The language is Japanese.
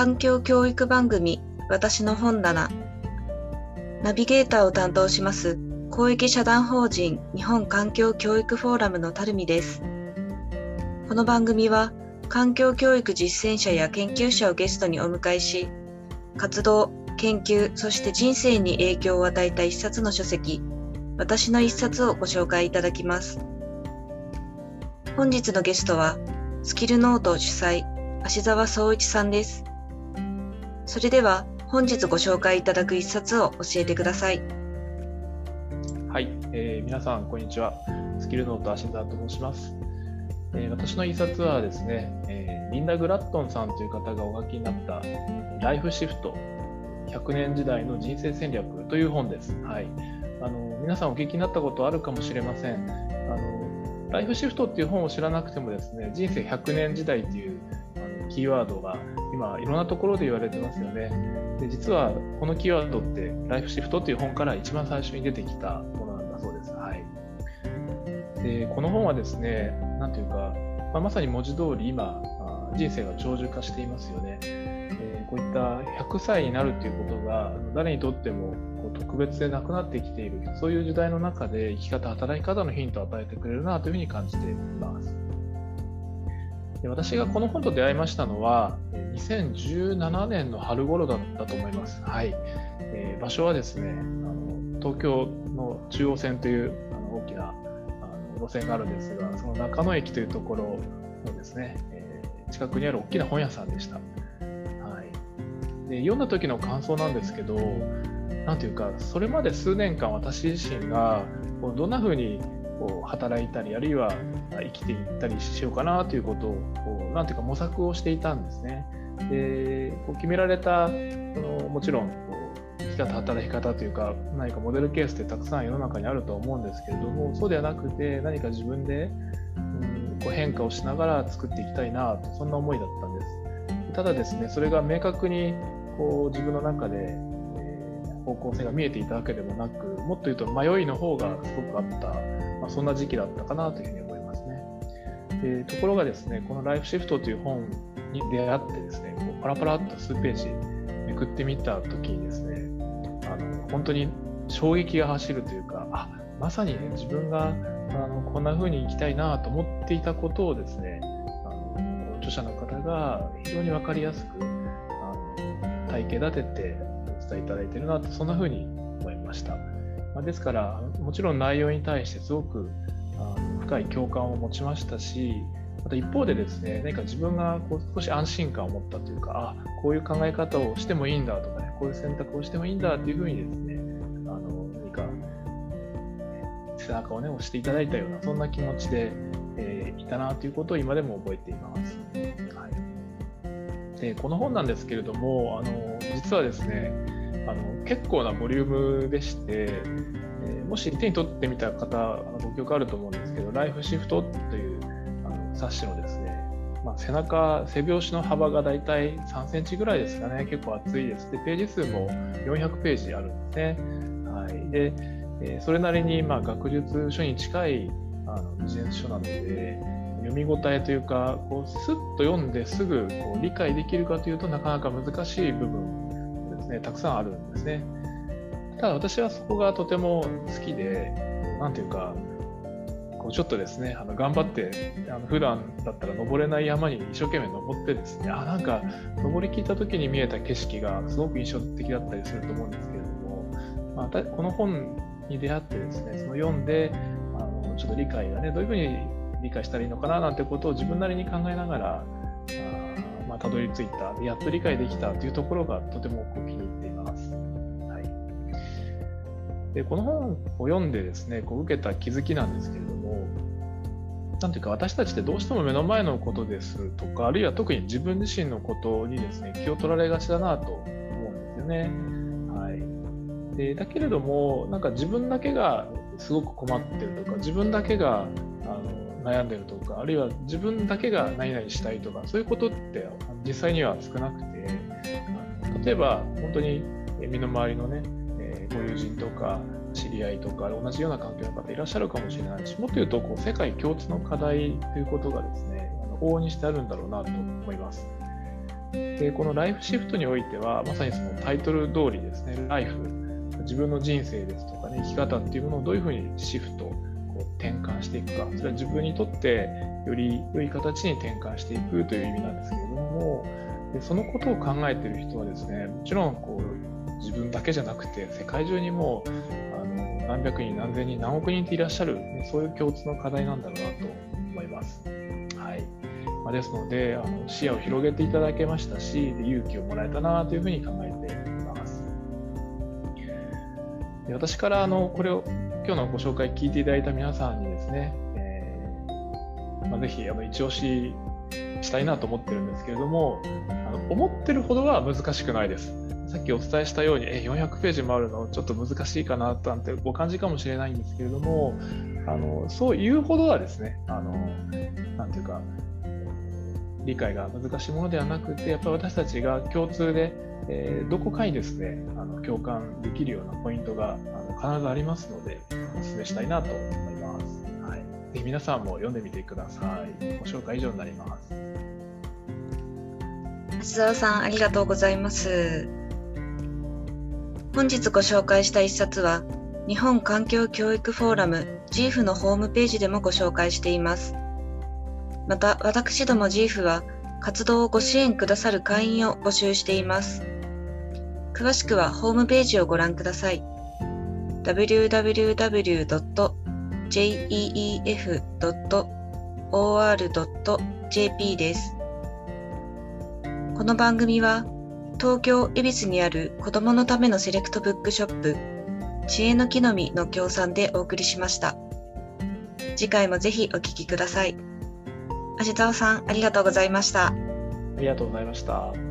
環境教育番組私の本棚。ナビゲーターを担当します公益社団法人日本環境教育フォーラムのたるみです。この番組は環境教育実践者や研究者をゲストにお迎えし活動研究そして人生に影響を与えた一冊の書籍私の一冊をご紹介いただきます。本日のゲストはスキルノート主催芦沢総一さんです。それでは本日ご紹介いただく一冊を教えてくださいはい、えー、皆さんこんにちはスキルノート芦沢と申しますえー、私の一冊はですね、えー、リンダ・グラットンさんという方がお書きになった「ライフシフト100年時代の人生戦略」という本です。はい、あの皆さんお聞きになったことあるかもしれません。あのライフシフトっていう本を知らなくてもですね人生100年時代っていうあのキーワードが今いろんなところで言われてますよね。で実はこのキーワードってライフシフトっていう本から一番最初に出てきたものなんだそうです。はい、でこの本はですねなんていうか、まあ、まさに文字通り今、人生が長寿化していますよね。えー、こういった100歳になるということが誰にとってもこう特別でなくなってきているそういう時代の中で生き方働き方のヒントを与えてくれるなというふうに感じていますで私がこの本と出会いましたのは2017年の春頃だったと思います、はい。えー、場所はですねあの東京の中央線というあの大きなあの路線があるんですが、その中野駅というところのですね、えー、近くにある大きな本屋さんでした。はい、で読んだ時の感想なんですけど、なんていうか、それまで数年間私自身がどんな風にこう働いたり、あるいは生きていったりしようかなということをこう、なんていうか模索をしていたんですね。でこう決められたそのもちろん生き方働き方というか何かモデルケースってたくさん世の中にあると思うんですけれどもそうではなくて何か自分で、うん、こう変化をしながら作っていきたいなとそんな思いだったんですただですねそれが明確にこう自分の中で、えー、方向性が見えていたわけでもなくもっと言うと迷いの方がすごくあった、まあ、そんな時期だったかなというふうに思いますね。でところがですねこの「ライフシフト」という本に出会ってですねこうパラパラっと数ページめくってみた時にですねあの本当に衝撃が走るというかあまさにね自分があのこんな風に生きたいなと思っていたことをですねあの著者の方が非常に分かりやすくあの体系立ててお伝えいただいているなとそんな風に、まあ、ですからもちろん内容に対してすごくあの深い共感を持ちましたしまた一方でですね何か自分がこう少し安心感を持ったというかあこういう考え方をしてもいいんだとかねこういう選択をしてもいいんだというふうにですねあの何か背中をね押していただいたようなそんな気持ちで、えー、いたなということを今でも覚えています。はい、でこの本なんですけれどもあの実はですねあの結構なボリュームでして、えー、もし手に取ってみた方あのご記憶あると思うんですけど「ライフシフト」というあの冊子のですね、まあ、背中、背拍子の幅がだいたい3センチぐらいですかね、結構厚いです。で、ページ数も400ページあるんですね。はい、で、えー、それなりにまあ学術書に近いあのビジネス書なので、読み応えというか、こうスッと読んですぐこう理解できるかというとなかなか難しい部分ね、たくさんあるんですね。ただ私はそこがとても好きで、なんていうか、こうちょっとですねあの頑張ってあの普段だったら登れない山に一生懸命登ってですねあなんか登りきった時に見えた景色がすごく印象的だったりすると思うんですけれども、まあ、この本に出会ってですねその読んであのちょっと理解がねどういうふうに理解したらいいのかななんてことを自分なりに考えながらまあ、たどり着いたやっと理解できたというところがとても気に入っています。はい、でこの本を読んでですねこう受けた気づきなんですけれどなんていうか私たちってどうしても目の前のことですとかあるいは特に自分自身のことにですね気を取られがちだなと思うんですよね。はい、でだけれどもなんか自分だけがすごく困ってるとか自分だけがあの悩んでるとかあるいは自分だけが何々したいとかそういうことって実際には少なくて例えば本当に身の回りのねご友人とか知り合いとか同じような環境の方いらっしゃるかもしれないしもっと言うとこう世界共通の課題ということがですね往々にしてあるんだろうなと思います。でこのライフシフトにおいてはまさにそのタイトル通りですねライフ自分の人生ですとかね生き方っていうものをどういうふうにシフト転換していくかそれは自分にとってより良い形に転換していくという意味なんですけれどもでそのことを考えてる人はですねもちろんこう自分だけじゃなくて世界中にもあの何百人何千人何億人っていらっしゃる、ね、そういう共通の課題なんだろうなと思います。はいまあ、ですのであの視野を広げていただけましたし勇気をもらえたなというふうに考えています。で私からあのこれを今日のご紹介聞いていただいた皆さんにですね、えーまあ、ぜひあの一押ししたいなと思ってるんですけれどもあの思ってるほどは難しくないです。さっきお伝えしたようにえ400ページもあるのちょっと難しいかななんてご感じかもしれないんですけれどもあのそういうほどはですねあのなんていうか理解が難しいものではなくてやっぱり私たちが共通で、えー、どこかにですねあの共感できるようなポイントがあの必ずありますのでお勧めしたいなと思います。はい、ぜひ皆さんも読んでみてください。ご紹介以上になります。橋沢さんありがとうございます。本日ご紹介した一冊は日本環境教育フォーラム GIF のホームページでもご紹介しています。また私ども GIF は活動をご支援くださる会員を募集しています。詳しくはホームページをご覧ください。www.jeef.or.jp です。この番組は東京恵比寿にある子供のためのセレクトブックショップ知恵の木の実の協賛でお送りしました。次回もぜひお聴きください。味田さん、ありがとうございました。ありがとうございました。